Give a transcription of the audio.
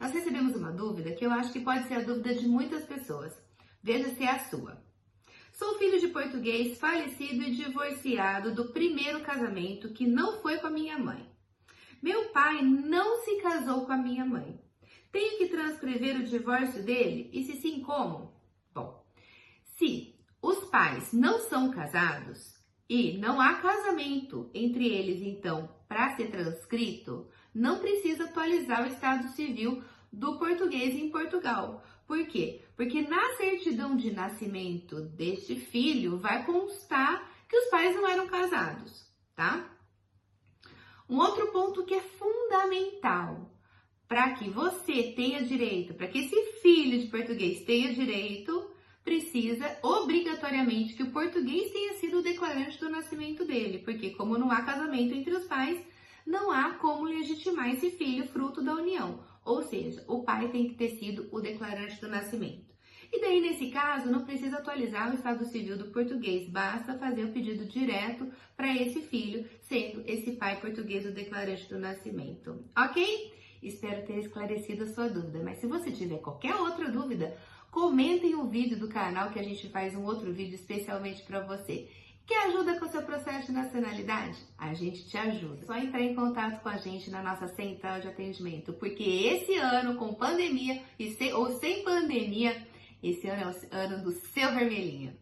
Nós recebemos uma dúvida que eu acho que pode ser a dúvida de muitas pessoas. Veja se é a sua. Sou filho de português falecido e divorciado do primeiro casamento que não foi com a minha mãe. Meu pai não se casou com a minha mãe. Tenho que transcrever o divórcio dele? E se sim, como? Bom, se os pais não são casados e não há casamento entre eles, então, para ser transcrito, não precisa atualizar o estado civil do português em Portugal. Por quê? Porque na certidão de nascimento deste filho vai constar que os pais não eram casados, tá? Um outro ponto que é fundamental para que você tenha direito, para que esse filho de português tenha direito, precisa obrigatoriamente que o português tenha sido o declarante do nascimento dele, porque como não há casamento entre os pais, não há como legitimar esse filho fruto da união. Ou seja, o pai tem que ter sido o declarante do nascimento. E daí, nesse caso, não precisa atualizar o estado civil do português, basta fazer o pedido direto para esse filho, sendo esse pai português o declarante do nascimento. Ok? Espero ter esclarecido a sua dúvida, mas se você tiver qualquer outra dúvida, comentem o vídeo do canal que a gente faz um outro vídeo especialmente para você. Quer ajuda com o seu processo de nacionalidade? A gente te ajuda. É só entrar em contato com a gente na nossa central de atendimento, porque esse ano, com pandemia ou sem pandemia, esse ano é o ano do seu vermelhinho.